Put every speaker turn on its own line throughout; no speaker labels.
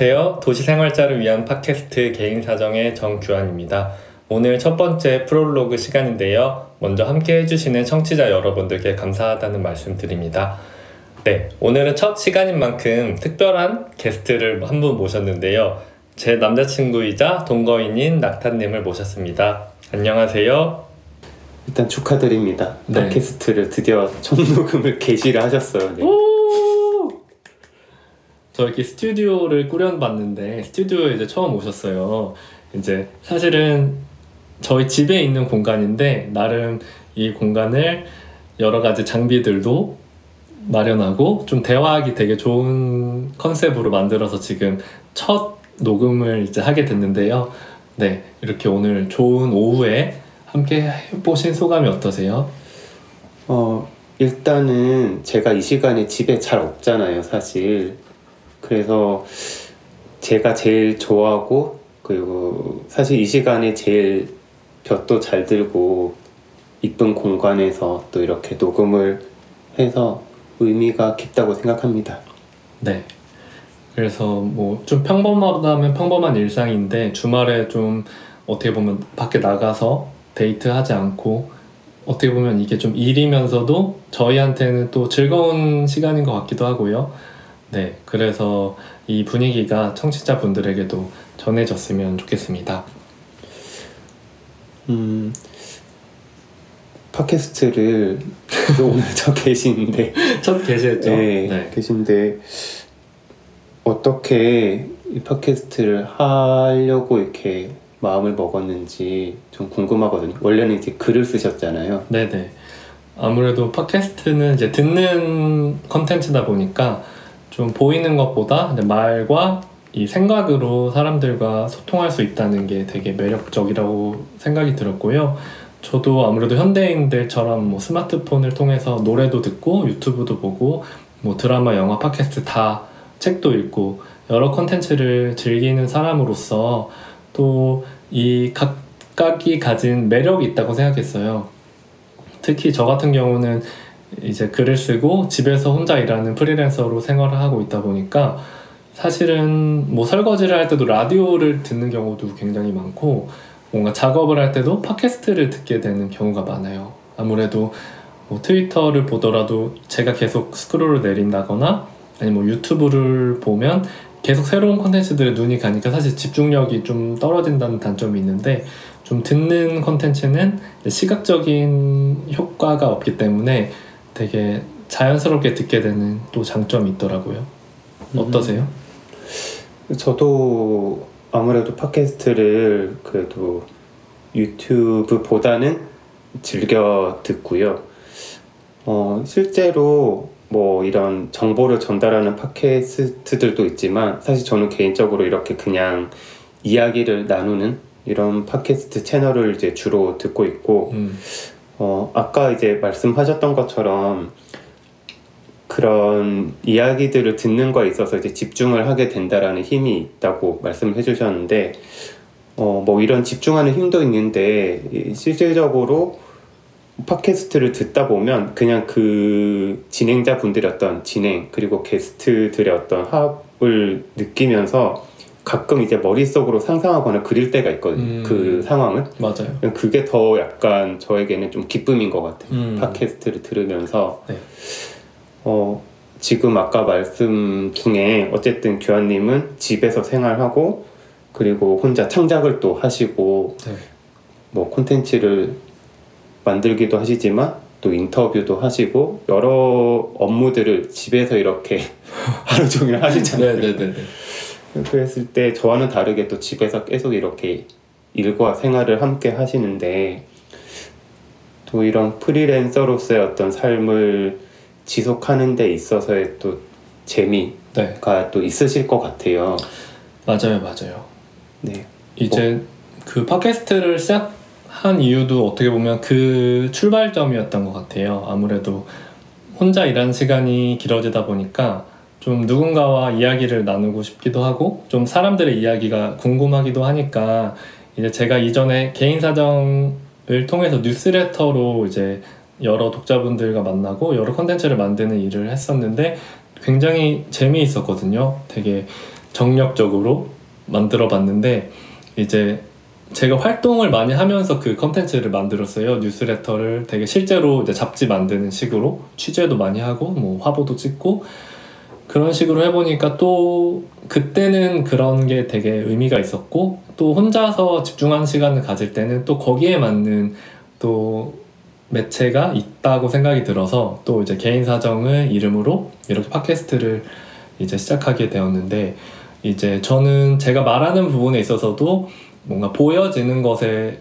안녕하세요. 도시생활자를 위한 팟캐스트 개인 사정의 정규환입니다. 오늘 첫 번째 프롤로그 시간인데요. 먼저 함께 해주시는 청취자 여러분들께 감사하다는 말씀 드립니다. 네, 오늘은 첫 시간인 만큼 특별한 게스트를 한 분 모셨는데요. 제 남자친구이자 동거인인 낙타님을 모셨습니다. 안녕하세요.
일단 축하드립니다.
네.
팟캐스트를 드디어 첫 녹음을 개시를 하셨어요. 네.
저 이렇게 스튜디오를 꾸려봤는데 스튜디오에 이제 처음 오셨어요. 이제 사실은 저희 집에 있는 공간인데 나름 이 공간을 여러 가지 장비들도 마련하고 좀 대화하기 되게 좋은 컨셉으로 만들어서 지금 첫 녹음을 이제 하게 됐는데요. 네, 이렇게 오늘 좋은 오후에 함께 해보신 소감이 어떠세요?
어, 일단은 제가 이 시간에 집에 잘 없잖아요, 사실. 그래서 제가 제일 좋아하고 그리고 사실 이 시간에 제일 볕도 잘 들고 이쁜 공간에서 또 이렇게 녹음을 해서 의미가 깊다고 생각합니다.
네. 그래서 뭐 좀 평범하다면 평범한 일상인데 주말에 좀 어떻게 보면 밖에 나가서 데이트하지 않고 어떻게 보면 이게 좀 일이면서도 저희한테는 또 즐거운 시간인 것 같기도 하고요. 네. 그래서 이 분위기가 청취자분들에게도 전해졌으면 좋겠습니다.
음, 팟캐스트를 또 오늘 저 계시는데
첫 게시했죠?
네, 계신데 어떻게 이 팟캐스트를 하려고 이렇게 마음을 먹었는지 좀 궁금하거든요. 원래는 이제 글을 쓰셨잖아요.
네네. 아무래도 팟캐스트는 이제 듣는 컨텐츠다 보니까 좀 보이는 것보다 말과 이 생각으로 사람들과 소통할 수 있다는 게 되게 매력적이라고 생각이 들었고요. 저도 아무래도 현대인들처럼 뭐 스마트폰을 통해서 노래도 듣고 유튜브도 보고 뭐 드라마, 영화, 팟캐스트 다 책도 읽고 여러 컨텐츠를 즐기는 사람으로서 또 이 각각이 가진 매력이 있다고 생각했어요. 특히 저 같은 경우는 이제 글을 쓰고 집에서 혼자 일하는 프리랜서로 생활을 하고 있다 보니까 사실은 뭐 설거지를 할 때도 라디오를 듣는 경우도 굉장히 많고 뭔가 작업을 할 때도 팟캐스트를 듣게 되는 경우가 많아요. 아무래도 뭐 트위터를 보더라도 제가 계속 스크롤을 내린다거나 아니면 뭐 유튜브를 보면 계속 새로운 콘텐츠들에 눈이 가니까 사실 집중력이 좀 떨어진다는 단점이 있는데 좀 듣는 콘텐츠는 시각적인 효과가 없기 때문에 되게 자연스럽게 듣게 되는 또 장점이 있더라고요. 어떠세요?
저도 아무래도 팟캐스트를 그래도 유튜브보다는 즐겨 듣고요. 어, 실제로 뭐 이런 정보를 전달하는 팟캐스트들도 있지만 사실 저는 개인적으로 이렇게 그냥 이야기를 나누는 이런 팟캐스트 채널을 이제 주로 듣고 있고
음,
어, 아까 이제 말씀하셨던 것처럼 그런 이야기들을 듣는 거에 있어서 이제 집중을 하게 된다라는 힘이 있다고 말씀을 해주셨는데, 어, 뭐 이런 집중하는 힘도 있는데, 이 실질적으로 팟캐스트를 듣다 보면 그냥 그 진행자 분들의 어떤 진행, 그리고 게스트들의 어떤 합을 느끼면서 가끔 이제 머릿속으로 상상하거나 그릴 때가 있거든요.
음.
그 상황을.
맞아요.
그게 더 약간 저에게는 좀 기쁨인 것 같아요.
음.
팟캐스트를 들으면서
네.
어, 지금 아까 말씀 중에 어쨌든 교환님은 집에서 생활하고 그리고 혼자 창작을 또 하시고
네.
뭐 콘텐츠를 만들기도 하시지만 또 인터뷰도 하시고 여러 업무들을 집에서 이렇게 하루 종일 하시잖아요.
네네네네.
그랬을 때 저와는 다르게 또 집에서 계속 이렇게 일과 생활을 함께 하시는데 또 이런 프리랜서로서의 어떤 삶을 지속하는 데 있어서의 또 재미가
네.
또 있으실 것 같아요.
맞아요, 맞아요.
네.
이제 그 팟캐스트를 시작한 이유도 어떻게 보면 그 출발점이었던 것 같아요. 아무래도 혼자 일하는 시간이 길어지다 보니까 좀 누군가와 이야기를 나누고 싶기도 하고 좀 사람들의 이야기가 궁금하기도 하니까 이제 제가 이전에 개인 사정을 통해서 뉴스레터로 이제 여러 독자분들과 만나고 여러 컨텐츠를 만드는 일을 했었는데 굉장히 재미있었거든요. 되게 정력적으로 만들어 봤는데 이제 제가 활동을 많이 하면서 그 컨텐츠를 만들었어요. 뉴스레터를 되게 실제로 이제 잡지 만드는 식으로 취재도 많이 하고 뭐 화보도 찍고 그런 식으로 해보니까 또 그때는 그런 게 되게 의미가 있었고 또 혼자서 집중하는 시간을 가질 때는 또 거기에 맞는 또 매체가 있다고 생각이 들어서 또 이제 개인 사정을 이름으로 이렇게 팟캐스트를 이제 시작하게 되었는데 이제 저는 제가 말하는 부분에 있어서도 뭔가 보여지는 것에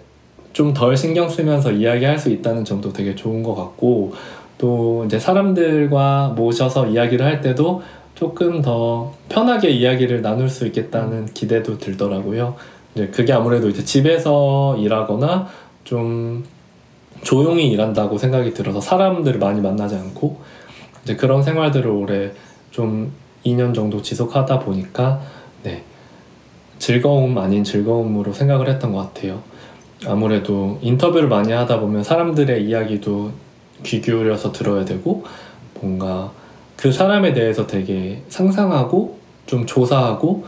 좀 덜 신경 쓰면서 이야기할 수 있다는 점도 되게 좋은 것 같고 또 이제 사람들과 모셔서 이야기를 할 때도 조금 더 편하게 이야기를 나눌 수 있겠다는 기대도 들더라고요. 이제 그게 아무래도 이제 집에서 일하거나 좀 조용히 일한다고 생각이 들어서 사람들을 많이 만나지 않고 이제 그런 생활들을 올해 좀 2년 정도 지속하다 보니까 네 즐거움 아닌 즐거움으로 생각을 했던 것 같아요. 아무래도 인터뷰를 많이 하다 보면 사람들의 이야기도 귀 기울여서 들어야 되고 뭔가 그 사람에 대해서 되게 상상하고 좀 조사하고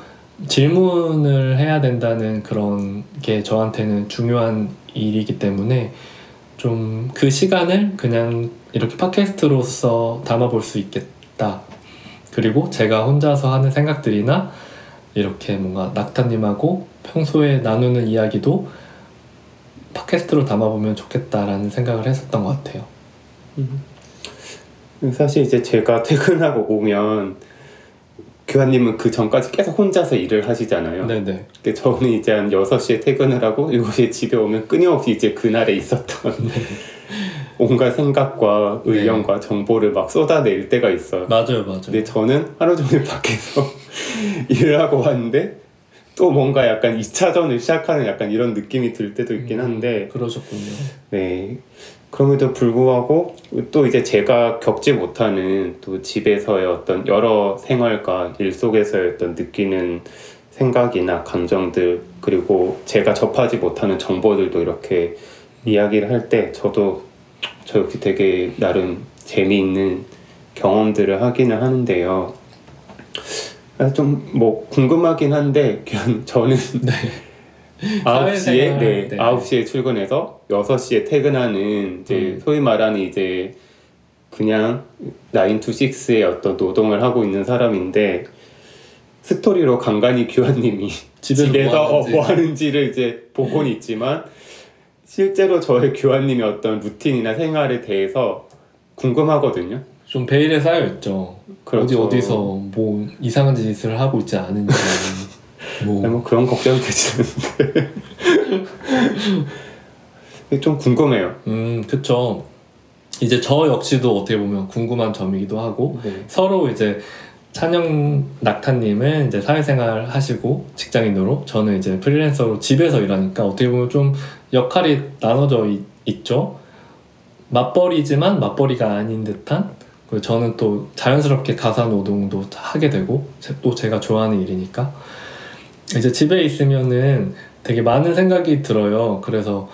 질문을 해야 된다는 그런 게 저한테는 중요한 일이기 때문에 좀 그 시간을 그냥 이렇게 팟캐스트로서 담아볼 수 있겠다. 그리고 제가 혼자서 하는 생각들이나 이렇게 뭔가 낙타님하고 평소에 나누는 이야기도 팟캐스트로 담아보면 좋겠다라는 생각을 했었던 것 같아요.
사실 이제 제가 퇴근하고 오면 교환님은 그 전까지 계속 혼자서 일을 하시잖아요.
네네.
근데 저는 이제 한 6시에 퇴근을 하고 7시에 집에 오면 끊임없이 이제 그날에 있었던 온갖 생각과 의견과 정보를 막 쏟아낼 때가 있어요.
맞아요, 맞아요.
근데 저는 하루 종일 밖에서 일을 하고 왔는데 또 뭔가 약간 2차전을 시작하는 약간 이런 느낌이 들 때도 있긴 한데
그러셨군요.
네. 그럼에도 불구하고 또 이제 제가 겪지 못하는 또 집에서의 어떤 여러 생활과 일 속에서의 어떤 느끼는 생각이나 감정들 그리고 제가 접하지 못하는 정보들도 이렇게 이야기를 할 때 저도 저 역시 되게 나름 재미있는 경험들을 하기는 하는데요. 아, 좀뭐 궁금하긴 한데 저는
네.
9시에
사회생활,
네,
네.
9시에 출근해서 6시에 퇴근하는 이제
음.
소위 말하는 이제 그냥 9 to 6의 어떤 노동을 하고 있는 사람인데 스토리로 간간히 규환님이
집에서 뭐
어,
하는지.
뭐 하는지 를 이제 보고는 있지만 실제로 저의 규환님의 어떤 루틴이나 생활에 대해서 궁금하거든요.
좀 베일에 쌓여 있죠.
그렇죠.
어디 어디서 뭐 이상한 짓을 하고 있지 않은지. 뭐
뭐 그런 걱정이 되지 않는데 좀 궁금해요.
음, 그쵸. 이제 저 역시도 어떻게 보면 궁금한 점이기도 하고,
네.
서로 이제 찬영 낙타님은 이제 사회생활 하시고 직장인으로, 저는 이제 프리랜서로 집에서 일하니까 어떻게 보면 좀 역할이 나눠져 있, 있죠. 맞벌이지만 맞벌이가 아닌 듯한, 그리고 저는 또 자연스럽게 가사 노동도 하게 되고, 제- 또 제가 좋아하는 일이니까. 이제 집에 있으면은 되게 많은 생각이 들어요. 그래서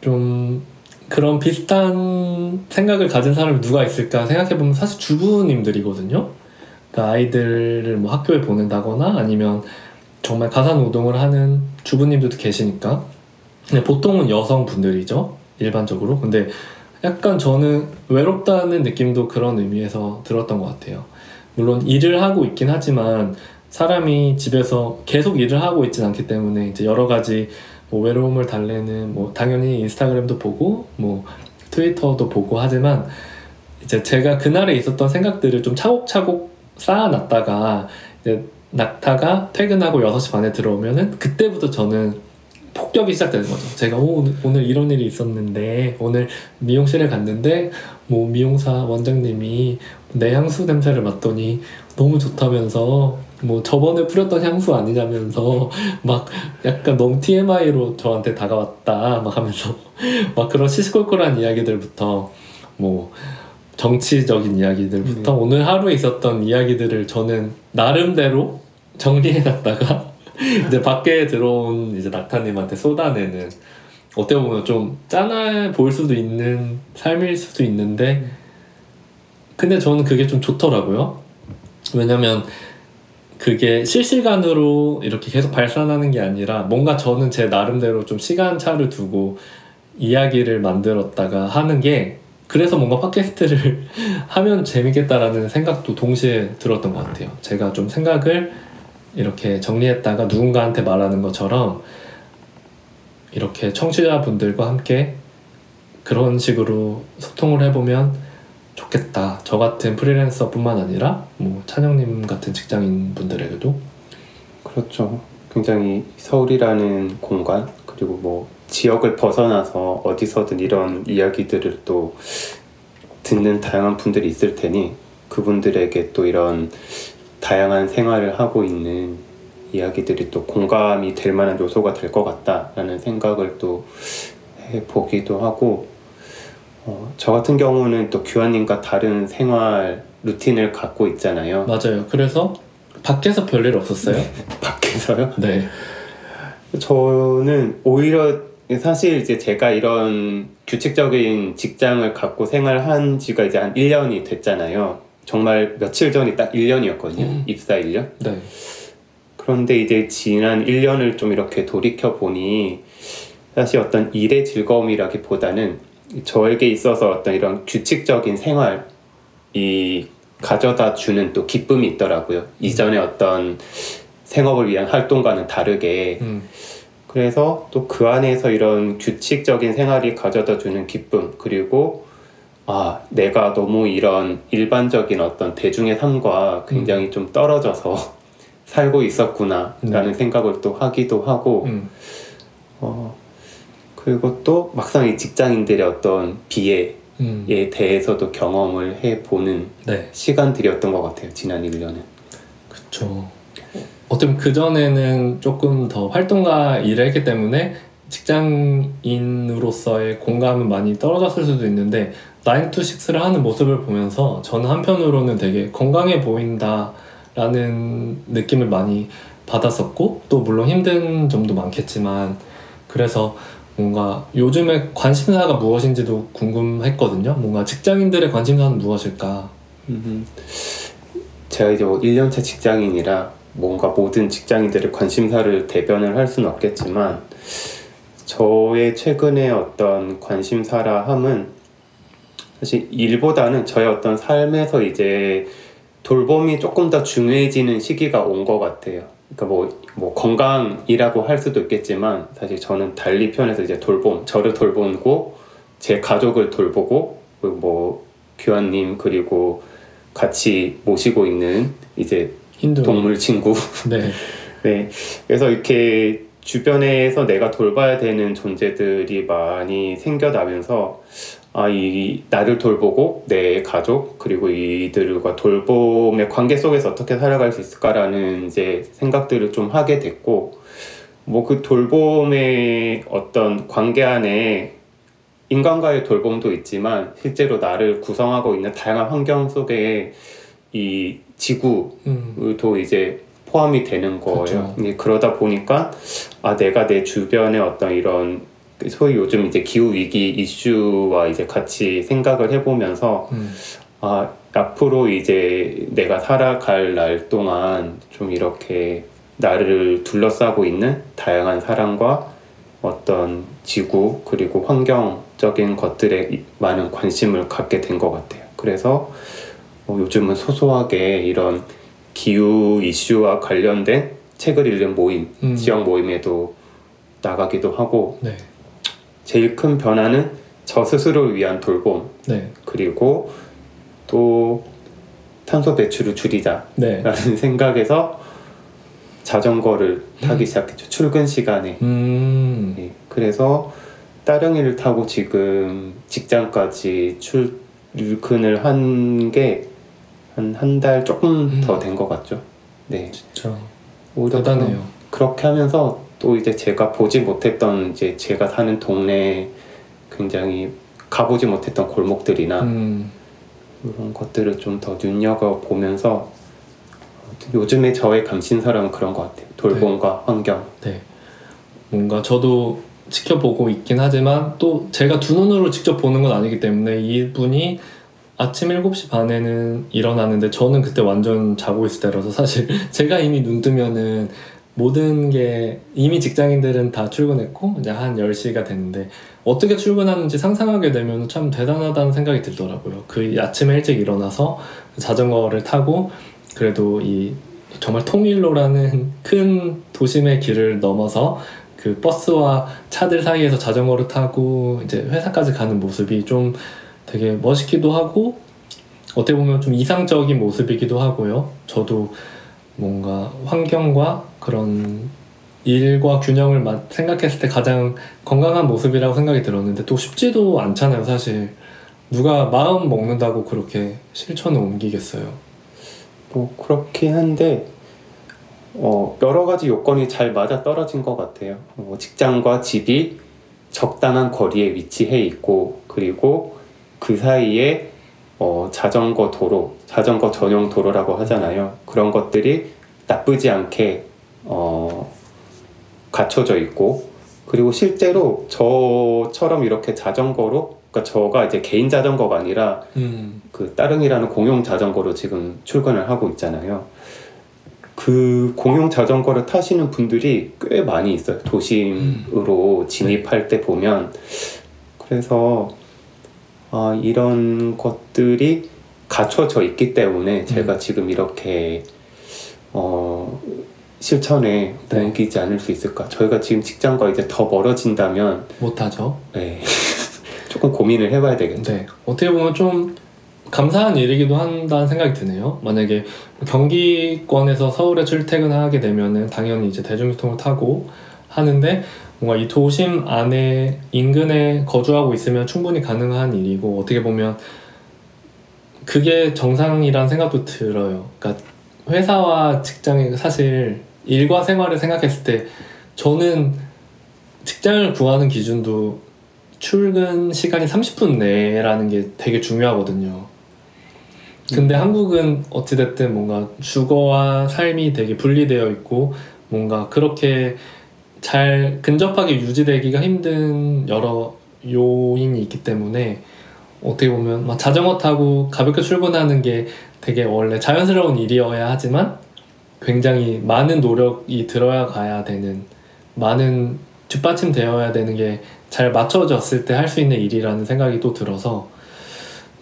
좀 그런 비슷한 생각을 가진 사람이 누가 있을까 생각해보면 사실 주부님들이거든요. 그러니까 아이들을 뭐 학교에 보낸다거나 아니면 정말 가사 노동을 하는 주부님들도 계시니까. 근데 보통은 여성분들이죠. 일반적으로. 근데 약간 저는 외롭다는 느낌도 그런 의미에서 들었던 것 같아요. 물론 일을 하고 있긴 하지만 사람이 집에서 계속 일을 하고 있진 않기 때문에 이제 여러 가지 뭐 외로움을 달래는 뭐 당연히 인스타그램도 보고 뭐 트위터도 보고 하지만 이제 제가 그날에 있었던 생각들을 좀 차곡차곡 쌓아놨다가 이제 낙타가 퇴근하고 6시 반에 들어오면은 그때부터 저는 폭격이 시작되는 거죠. 제가 오, 오늘, 이런 일이 있었는데 오늘 미용실에 갔는데 뭐 미용사 원장님이 내 향수 냄새를 맡더니 너무 좋다면서 뭐 저번에 뿌렸던 향수 아니냐면서 막 약간 너무 TMI로 저한테 다가왔다 막 하면서 막 그런 시시콜콜한 이야기들부터 뭐 정치적인 이야기들부터 오늘 하루에 있었던 이야기들을 저는 나름대로 정리해놨다가 이제 밖에 들어온 이제 낙타님한테 쏟아내는 어떻게 보면 좀 짠해 보일 수도 있는 삶일 수도 있는데 근데 저는 그게 좀 좋더라고요. 왜냐면 그게 실시간으로 이렇게 계속 발산하는 게 아니라 뭔가 저는 제 나름대로 좀 시간차를 두고 이야기를 만들었다가 하는 게 그래서 뭔가 팟캐스트를 하면 재밌겠다라는 생각도 동시에 들었던 것 같아요. 제가 좀 생각을 이렇게 정리했다가 누군가한테 말하는 것처럼 이렇게 청취자분들과 함께 그런 식으로 소통을 해보면 좋겠다. 저 같은 프리랜서뿐만 아니라 뭐 찬영님 같은 직장인 분들에게도
그렇죠. 굉장히 서울이라는 공간 그리고 뭐 지역을 벗어나서 어디서든 이런 이야기들을 또 듣는 다양한 분들이 있을 테니 그분들에게 또 이런 다양한 생활을 하고 있는 이야기들이 또 공감이 될 만한 요소가 될 것 같다라는 생각을 또 해보기도 하고 어, 저 같은 경우는 또 규환님과 다른 생활 루틴을 갖고 있잖아요.
맞아요. 그래서 밖에서 별일 없었어요?
밖에서요?
네.
저는 오히려 사실 이제 제가 이런 규칙적인 직장을 갖고 생활한 지가 이제 한 1년이 됐잖아요. 정말 며칠 전이 딱 1년이었거든요.
음.
입사 1년.
네.
그런데 이제 지난 1년을 좀 이렇게 돌이켜 보니 사실 어떤 일의 즐거움이라기보다는 저에게 있어서 어떤 이런 규칙적인 생활이 가져다 주는 또 기쁨이 있더라고요. 이전에 어떤 생업을 위한 활동과는 다르게
음.
그래서 또 그 안에서 이런 규칙적인 생활이 가져다 주는 기쁨 그리고 아 내가 너무 이런 일반적인 어떤 대중의 삶과 굉장히 좀 떨어져서 살고 있었구나라는 생각을 또 하기도 하고
음.
어 그리고 또 막상 이 직장인들의 어떤 비애에
음.
대해서도 경험을 해보는
네.
시간들이었던 것 같아요 지난 1년은
그쵸. 어쩌면 그전에는 조금 더 활동가 일을 했기 때문에 직장인으로서의 공감은 많이 떨어졌을 수도 있는데 9to6를 하는 모습을 보면서 저는 한편으로는 되게 건강해 보인다라는 느낌을 많이 받았었고 또 물론 힘든 점도 많겠지만 그래서 뭔가 요즘에 관심사가 무엇인지도 궁금했거든요. 뭔가 직장인들의 관심사는 무엇일까?
음, 제가 이제 뭐 1년차 직장인이라 뭔가 모든 직장인들의 관심사를 대변을 할 수는 없겠지만 저의 최근의 어떤 관심사라 함은 사실 일보다는 저의 어떤 삶에서 이제 돌봄이 조금 더 중요해지는 시기가 온 것 같아요. 그러니까 뭐, 뭐 건강이라고 할 수도 있겠지만 사실 저는 달리 표현해서 이제 돌봄, 저를 돌보고 제 가족을 돌보고 그리고 뭐 규환님 그리고 같이 모시고 있는 이제
힌두
동물 친구
네.
네. 그래서 이렇게 주변에서 내가 돌봐야 되는 존재들이 많이 생겨나면서 아, 이 나를 돌보고 내 가족 그리고 이들과 돌봄의 관계 속에서 어떻게 살아갈 수 있을까라는 이제 생각들을 좀 하게 됐고 뭐 그 돌봄의 어떤 관계 안에 인간과의 돌봄도 있지만 실제로 나를 구성하고 있는 다양한 환경 속에 이 지구
음.
도 이제 포함이 되는 거예요.
그렇죠.
이제 그러다 보니까 아 내가 내 주변에 어떤 이런 그 소위 요즘 이제 기후 위기 이슈와 이제 같이 생각을 해보면서
음.
아 앞으로 이제 내가 살아갈 날 동안 좀 이렇게 나를 둘러싸고 있는 다양한 사람과 어떤 지구 그리고 환경적인 것들에 이- 많은 관심을 갖게 된 것 같아요. 그래서 어, 요즘은 소소하게 이런 기후 이슈와 관련된 책을 읽는 모임,
음.
지역 모임에도 나가기도 하고
네.
제일 큰 변화는 저 스스로를 위한 돌봄
네.
그리고 또 탄소 배출을 줄이자라는
네.
생각에서 자전거를 타기 시작했죠. 출근 시간에.
음.
네, 그래서 따릉이를 타고 지금 직장까지 출근을 한 게 한 한 달 조금
음.
더된 것 같죠. 네.
진짜 대단해요.
그렇게 하면서 또 이제 제가 보지 못했던 이제 제가 사는 동네 굉장히 가보지 못했던 골목들이나
음.
이런 것들을 좀 더 눈여겨 보면서 요즘에 저의 감신사랑은 그런 것 같아요. 돌봄과 환경.
네. 뭔가 저도 지켜보고 있긴 하지만 또 제가 두 눈으로 직접 보는 건 아니기 때문에 이분이 아침 7시 반에는 일어나는데 저는 그때 완전 자고 있을 때라서 사실 제가 이미 눈 뜨면은 모든 게 이미 직장인들은 다 출근했고 이제 한 10시가 됐는데 어떻게 출근하는지 상상하게 되면 참 대단하다는 생각이 들더라고요. 그 아침에 일찍 일어나서 자전거를 타고 그래도 이 정말 통일로라는 큰 도심의 길을 넘어서 그 버스와 차들 사이에서 자전거를 타고 이제 회사까지 가는 모습이 좀 되게 멋있기도 하고 어떻게 보면 좀 이상적인 모습이기도 하고요. 저도 뭔가 환경과 그런 일과 균형을 마- 생각했을 때 가장 건강한 모습이라고 생각이 들었는데 또 쉽지도 않잖아요, 사실. 누가 마음 먹는다고 그렇게 실천을 옮기겠어요.
뭐 그렇긴 한데 어, 여러 가지 요건이 잘 맞아 떨어진 것 같아요. 어, 직장과 집이 적당한 거리에 위치해 있고 그리고 그 사이에 어, 자전거 도로, 자전거 전용 도로라고 하잖아요. 그런 것들이 나쁘지 않게 어, 갖춰져 있고 그리고 실제로 저처럼 이렇게 자전거로 그러니까 저가 이제 개인 자전거가 아니라
음,
그 따릉이라는 공용 자전거로 지금 출근을 하고 있잖아요. 그 공용 자전거를 타시는 분들이 꽤 많이 있어요. 도심으로 진입할 때 보면. 그래서 아, 이런 것들이 갖춰져 있기 때문에 제가 지금 이렇게 어, 실천에
네.
옮기지 않을 수 있을까? 저희가 지금 직장과 이제 더 멀어진다면
못하죠.
네. 조금 고민을 해봐야 되겠죠.
네. 어떻게 보면 좀 감사한 일이기도 한다는 생각이 드네요. 만약에 경기권에서 서울에 출퇴근하게 되면은 당연히 이제 대중교통을 타고 하는데 뭔가 이 도심 안에 인근에 거주하고 있으면 충분히 가능한 일이고 어떻게 보면 그게 정상이란 생각도 들어요. 그러니까 회사와 직장이 사실 일과 생활을 생각했을 때 저는 직장을 구하는 기준도 출근 시간이 30분 내라는 게 되게 중요하거든요. 근데 한국은 어찌됐든 뭔가 주거와 삶이 되게 분리되어 있고 뭔가 그렇게 잘 근접하게 유지되기가 힘든 여러 요인이 있기 때문에 어떻게 보면 막 자전거 타고 가볍게 출근하는 게 되게 원래 자연스러운 일이어야 하지만 굉장히 많은 노력이 들어야 가야 되는 많은 뒷받침 되어야 되는 게 잘 맞춰졌을 때 할 수 있는 일이라는 생각이 또 들어서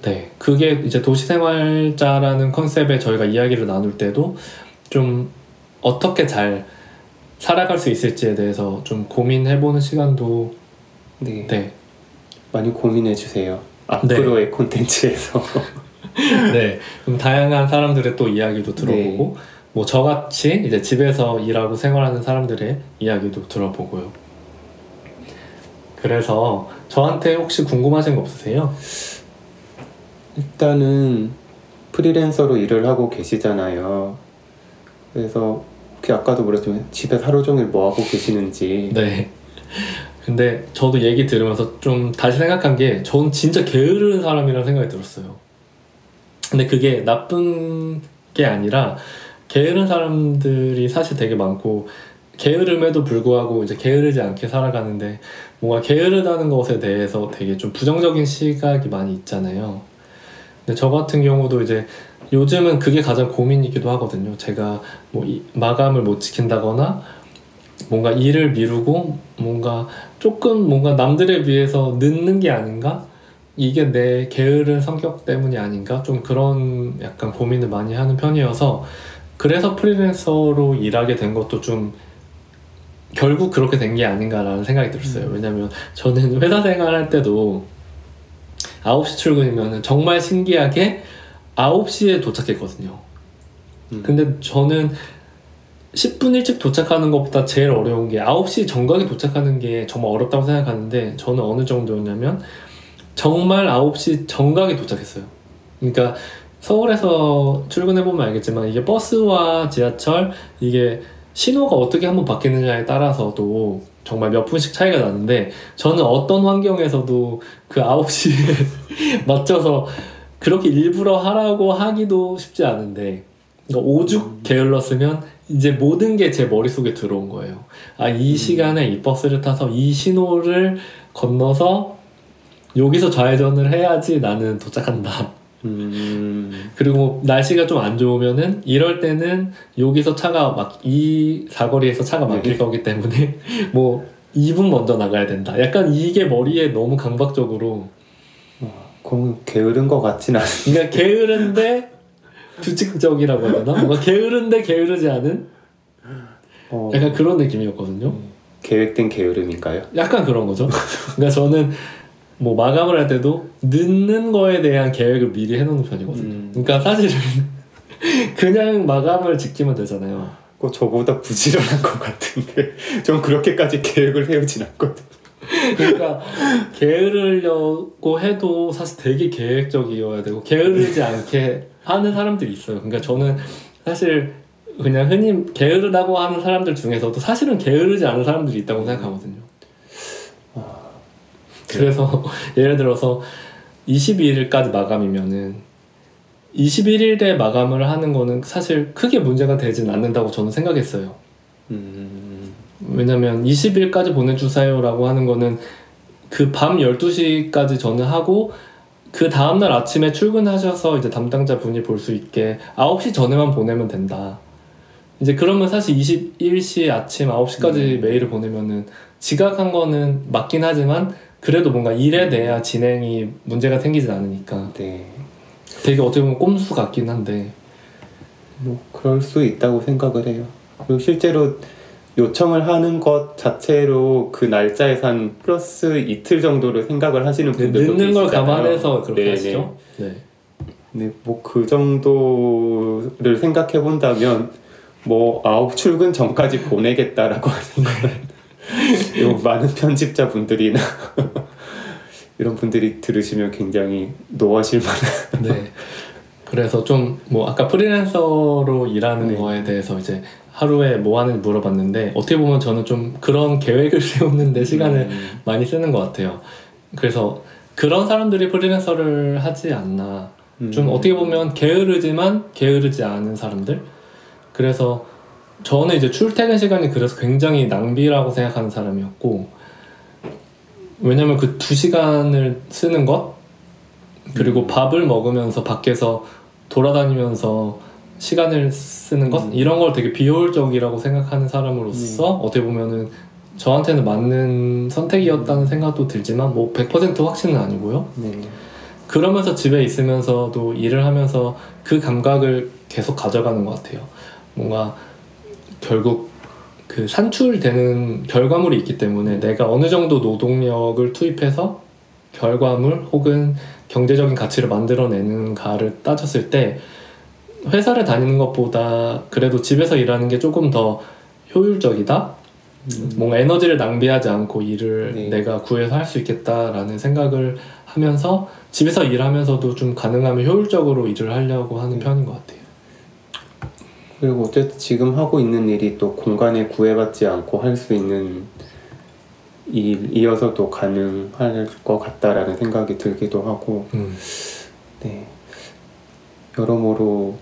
네 그게 이제 도시생활자라는 컨셉에 저희가 이야기를 나눌 때도 좀 어떻게 잘 살아갈 수 있을지에 대해서 좀 고민해보는 시간도
네.
네
많이 고민해 주세요. 앞으로의 콘텐츠에서.
네, 좀 다양한 사람들의 또 이야기도 들어보고 뭐 저같이 이제 집에서 일하고 생활하는 사람들의 이야기도 들어보고요. 그래서 저한테 혹시 궁금하신 거 없으세요?
일단은 프리랜서로 일을 하고 계시잖아요. 그래서 혹시 아까도 그랬지만 집에서 하루 종일 뭐 하고 계시는지.
네. 근데 저도 얘기 들으면서 좀 다시 생각한 게 전 진짜 게으른 사람이라는 생각이 들었어요. 근데 그게 나쁜 게 아니라 게으른 사람들이 사실 되게 많고 게으름에도 불구하고 이제 게으르지 않게 살아가는데 뭔가 게으르다는 것에 대해서 되게 좀 부정적인 시각이 많이 있잖아요. 근데 저 같은 경우도 이제 요즘은 그게 가장 고민이기도 하거든요. 제가 뭐 이- 마감을 못 지킨다거나 뭔가 일을 미루고 뭔가 조금 뭔가 남들에 비해서 늦는 게 아닌가? 이게 내 게으른 성격 때문이 아닌가? 좀 그런 약간 고민을 많이 하는 편이어서 그래서 프리랜서로 일하게 된 것도 좀 결국 그렇게 된 게 아닌가라는 생각이 들었어요. 왜냐면 저는 회사 생활할 때도 9시 출근이면 정말 신기하게 9시에 도착했거든요.
음.
근데 저는 10분 일찍 도착하는 것보다 제일 어려운 게 9시 정각에 도착하는 게 정말 어렵다고 생각하는데 저는 어느 정도였냐면 정말 9시 정각에 도착했어요. 그러니까 서울에서 출근해 보면 알겠지만 이게 버스와 지하철 이게 신호가 어떻게 한번 바뀌느냐에 따라서도 정말 몇 분씩 차이가 나는데 저는 어떤 환경에서도 그 9시에 맞춰서 그렇게 일부러 하라고 하기도 쉽지 않은데 그러니까 오죽 게을렀으면 이제 모든 게 제 머릿속에 들어온 거예요. 아, 이 시간에 이 버스를 타서 이 신호를 건너서 여기서 좌회전을 해야지 나는 도착한다.
음,
그리고 날씨가 좀 안 좋으면은 이럴 때는 여기서 차가 막 이 사거리에서 차가 막힐
네.
거기 때문에 뭐 2분 먼저 나가야 된다. 약간 이게 머리에 너무 강박적으로
그럼 게으른 것 같진 않.
그러니까 게으른데 규칙적이라고 해야 되나? 뭔가 게으른데 게으르지 않은
어,
약간 그런 느낌이었거든요.
계획된 게으름인가요?
약간 그런 거죠. 그러니까 저는 뭐 마감을 할 때도 늦는 거에 대한 계획을 미리 해놓는 편이거든요.
음.
그러니까 사실은 그냥 마감을 지키면 되잖아요.
그 저보다 부지런한 것 같은데 전 그렇게까지 계획을 세우진 않거든.
그러니까 게으르려고 해도 사실 되게 계획적이어야 되고 게으르지 않게 하는 사람들이 있어요. 그러니까 저는 사실 그냥 흔히 게으르다고 하는 사람들 중에서도 사실은 게으르지 않은 사람들이 있다고 생각하거든요. 그래서 예를 들어서 22일까지 마감이면은 21일에 마감을 하는 거는 사실 크게 문제가 되진 않는다고 저는 생각했어요.
음,
왜냐면 20일까지 보내주세요라고 하는 거는 그 밤 12시까지 저는 하고 그 다음날 아침에 출근하셔서 이제 담당자 분이 볼 수 있게 9시 전에만 보내면 된다. 이제 그러면 사실 21시 아침 9시까지
음.
메일을 보내면은 지각한 거는 맞긴 하지만 그래도 뭔가 일에 대한 진행이 문제가 생기진 않으니까
네.
되게 어떻게 보면 꼼수 같긴 한데
뭐 그럴 수 있다고 생각을 해요. 그리고 실제로 요청을 하는 것 자체로 그 날짜에서 한 플러스 이틀 정도를 생각을 하시는 분들도
늦는 걸
계시잖아요.
감안해서 그렇게
네네.
하시죠. 네.
네, 뭐 그 정도를 생각해 본다면 뭐 아홉 출근 전까지 보내겠다라고 하는 거는 요 많은 편집자 분들이나 이런 분들이 들으시면 굉장히 노하실 만한
네. 그래서 좀 뭐 아까 프리랜서로 일하는
네.
거에 대해서 이제 하루에 뭐 하는지 물어봤는데 어떻게 보면 저는 좀 그런 계획을 세우는데 시간을
음,
많이 쓰는 것 같아요. 그래서 그런 사람들이 프리랜서를 하지 않나. 좀
음.
어떻게 보면 게으르지만 게으르지 않은 사람들. 그래서 저는 이제 출퇴근 시간이 그래서 굉장히 낭비라고 생각하는 사람이었고 왜냐면 그 두 시간을 쓰는 것 그리고
음.
밥을 먹으면서 밖에서 돌아다니면서 시간을 쓰는 것
음.
이런 걸 되게 비효율적이라고 생각하는 사람으로서 어떻게 보면은 저한테는 맞는 선택이었다는 생각도 들지만 뭐 100% 확신은 아니고요.
네.
그러면서 집에 있으면서도 일을 하면서 그 감각을 계속 가져가는 것 같아요. 뭔가 결국 그 산출되는 결과물이 있기 때문에 내가 어느 정도 노동력을 투입해서 결과물 혹은 경제적인 가치를 만들어내는가를 따졌을 때 회사를 다니는 것보다 그래도 집에서 일하는 게 조금 더 효율적이다.
음.
뭔가 에너지를 낭비하지 않고 일을
네.
내가 구해서 할 수 있겠다라는 생각을 하면서 집에서 일하면서도 좀 가능하면 효율적으로 일을 하려고 하는
네.
편인 것 같아요.
그리고 어쨌든 지금 하고 있는 일이 또 공간에 구애받지 않고 할 수 있는 일 이어서 또 가능할 것 같다라는 생각이 들기도 하고
음.
네 여러모로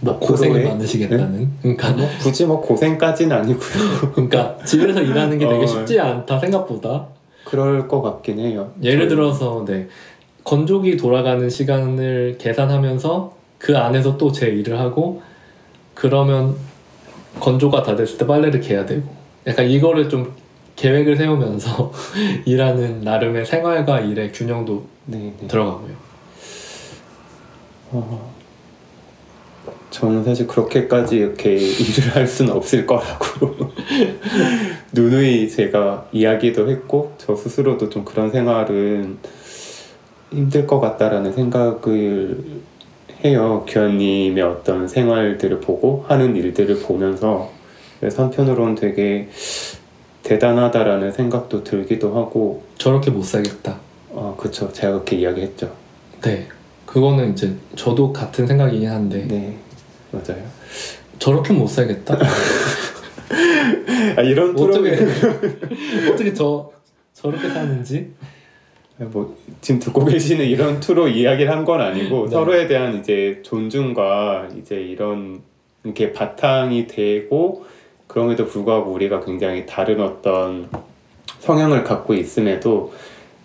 뭐 고생이
앞으로의-
많으시겠다는. 그러니까
뭐 굳이 뭐 고생까지는 아니고요
그러니까 집에서 일하는 게 되게
어.
쉽지 않다 생각보다.
그럴 것 같긴 해요
예를 들어서 네 건조기 돌아가는 시간을 계산하면서 그 안에서 또 제 일을 하고 그러면 건조가 다 됐을 때 빨래를 개야 되고 약간 이거를 좀 계획을 세우면서 일하는 나름의 생활과 일의 균형도
네, 네.
들어가고요.
어, 저는 사실 그렇게까지 이렇게 일을 할 수는 없을 거라고 누누이 제가 이야기도 했고 저 스스로도 좀 그런 생활은 힘들 것 같다라는 생각을 해요. 규현님의 어떤 생활들을 보고 하는 일들을 보면서 그래서 한편으로는 되게 대단하다라는 생각도 들기도 하고
저렇게 못 살겠다.
아 그쵸 제가 그렇게 이야기했죠.
네. 그거는 이제 저도 같은 생각이긴 한데
네 맞아요.
저렇게 못 살겠다.
아 이런
어떻게 어떻게 저 저렇게 사는지
뭐 지금 듣고 계시는 이런 투로 이야기를 한 건 아니고
네.
서로에 대한 이제 존중과 이제 이런 게 바탕이 되고 그럼에도 불구하고 우리가 굉장히 다른 어떤 성향을 갖고 있음에도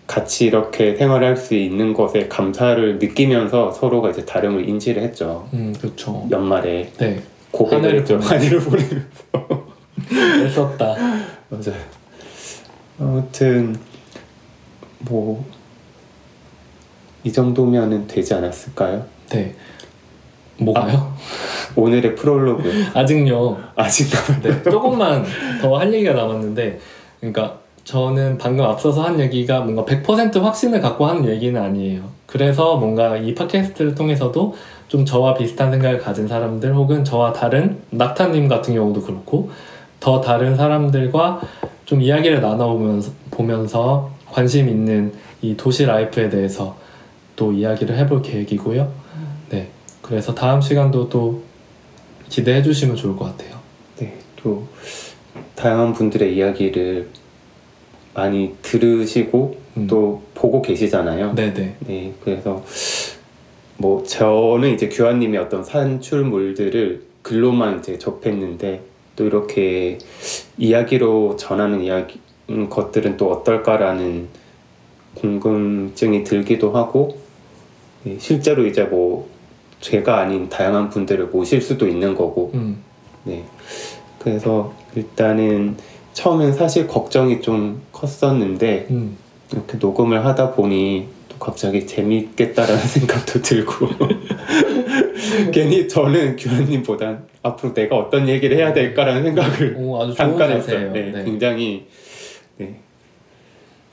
같이 이렇게 생활할 수 있는 것에 감사를 느끼면서 서로가 이제 다름을 인지를 했죠.
음, 그렇죠.
연말에
네,
고백을
하늘을
했죠.
보면서.
보내면서.
했었다.
맞아요. 아무튼 뭐 이 정도면은 되지 않았을까요?
네. 뭐가요?
오늘의 프롤로그
아직요.
아직 남았
네, 조금만 더 할 얘기가 남았는데, 그러니까 저는 방금 앞서서 한 얘기가 뭔가 100% 확신을 갖고 하는 얘기는 아니에요. 그래서 뭔가 이 팟캐스트를 통해서도 좀 저와 비슷한 생각을 가진 사람들 혹은 저와 다른 낙타님 같은 경우도 그렇고 더 다른 사람들과 좀 이야기를 나눠보면서 보면서 관심 있는 이 도시 라이프에 대해서 또 이야기를 해볼 계획이고요. 네, 그래서 다음 시간도 또 기대해 주시면 좋을 것 같아요.
네, 또 다양한 분들의 이야기를 많이 들으시고
음.
또 보고 계시잖아요.
네네.
네, 그래서 뭐 저는 이제 규환님의 어떤 산출물들을 글로만 이제 접했는데 또 이렇게 이야기로 전하는 이야기 음, 것들은 또 어떨까라는 궁금증이 들기도 하고 네, 실제로 이제 뭐 제가 아닌 다양한 분들을 모실 수도 있는 거고
음,
네. 그래서 일단은 처음엔 사실 걱정이 좀 컸었는데
음.
이렇게 녹음을 하다 보니 또 갑자기 재밌겠다라는 생각도 들고 괜히 저는 규현님보단 앞으로 내가 어떤 얘기를 해야 될까라는 생각을
오,
잠깐. 했어요. 네,
네.
굉장히 네,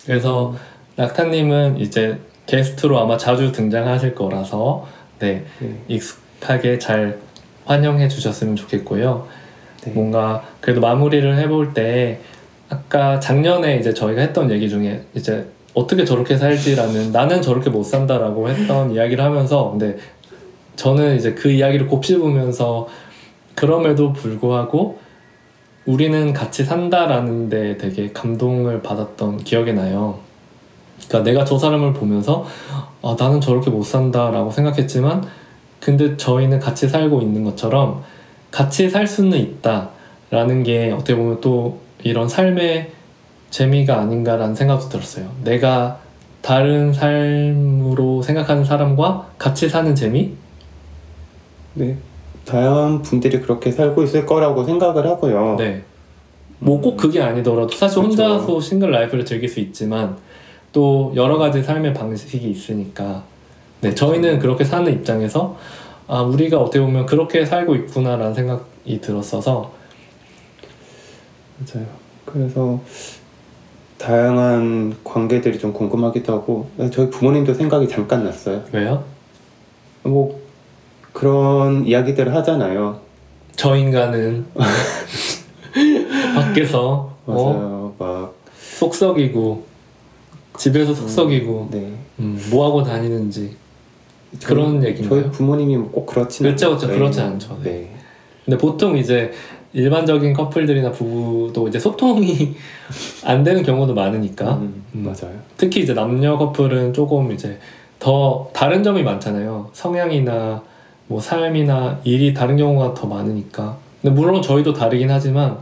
그래서 낙타님은 이제 게스트로 아마 자주 등장하실 거라서 네
네,
익숙하게 잘 환영해 주셨으면 좋겠고요.
네.
뭔가 그래도 마무리를 해볼 때 아까 작년에 이제 저희가 했던 얘기 중에 이제 어떻게 저렇게 살지라는 나는 저렇게 못 산다라고 했던 이야기를 하면서 근데 저는 이제 그 이야기를 곱씹으면서 그럼에도 불구하고 우리는 같이 산다라는 데 되게 감동을 받았던 기억이 나요. 그러니까 내가 저 사람을 보면서 아, 나는 저렇게 못 산다라고 생각했지만 근데 저희는 같이 살고 있는 것처럼 같이 살 수는 있다라는 게 어떻게 보면 또 이런 삶의 재미가 아닌가라는 생각도 들었어요. 내가 다른 삶으로 생각하는 사람과 같이 사는 재미?
네. 다양한 분들이 그렇게 살고 있을 거라고 생각을 하고요.
네. 뭐 꼭 그게 아니더라도 사실
그렇죠.
혼자서 싱글 라이프를 즐길 수 있지만 또 여러 가지 삶의 방식이 있으니까 네 저희는 그렇게 사는 입장에서 아 우리가 어떻게 보면 그렇게 살고 있구나라는 생각이 들었어서
맞아요. 그래서 다양한 관계들이 좀 궁금하기도 하고 저희 부모님도 생각이 잠깐 났어요.
왜요?
뭐 그런 이야기들을 하잖아요.
저 인간은 밖에서 어,
맞아요. 막
속썩이고 집에서 속썩이고
네.
음, 뭐 하고 다니는지 그런
저희-
얘기인가요?
저희 부모님이 뭐꼭 그렇지는
그렇죠, 그렇죠. 그렇지 않죠. 네.
네.
근데 보통 이제 일반적인 커플들이나 부부도 이제 소통이 안 되는 경우도 많으니까
음,
음.
맞아요.
특히 이제 남녀 커플은 조금 이제 더 다른 점이 많잖아요. 성향이나 뭐 삶이나 일이 다른 경우가 더 많으니까. 근데 물론 저희도 다르긴 하지만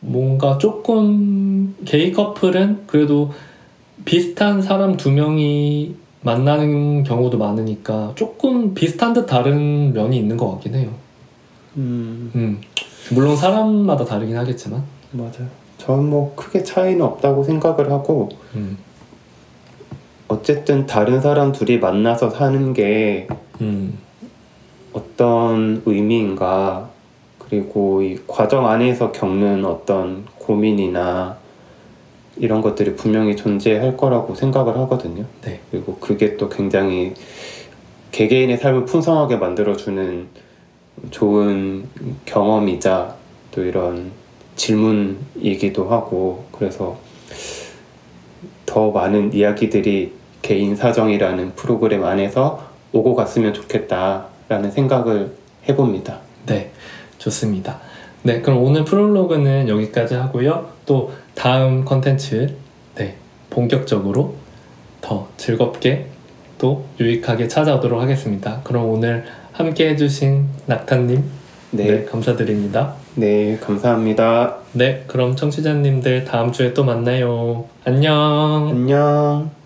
뭔가 조금 게이 커플은 그래도 비슷한 사람 두 명이 만나는 경우도 많으니까 조금 비슷한 듯 다른 면이 있는 것 같긴 해요.
음,
음. 물론 사람마다 다르긴 하겠지만.
맞아요. 저는 뭐 크게 차이는 없다고 생각을 하고
음.
어쨌든 다른 사람 둘이 만나서 사는 게
음.
어떤 의미인가 그리고 이 과정 안에서 겪는 어떤 고민이나 이런 것들이 분명히 존재할 거라고 생각을 하거든요.
네.
그리고 그게 또 굉장히 개개인의 삶을 풍성하게 만들어주는 좋은 경험이자 또 이런 질문이기도 하고 그래서 더 많은 이야기들이 개인 사정이라는 프로그램 안에서 오고 갔으면 좋겠다 라는 생각을 해봅니다.
네, 좋습니다. 네, 그럼 오늘 프롤로그는 여기까지 하고요. 또 다음 컨텐츠, 네, 본격적으로 더 즐겁게 또 유익하게 찾아오도록 하겠습니다. 그럼 오늘 함께 해주신 낙타님, 네,
네,
감사드립니다.
네, 감사합니다.
네, 그럼 청취자님들 다음 주에 또 만나요. 안녕.
안녕.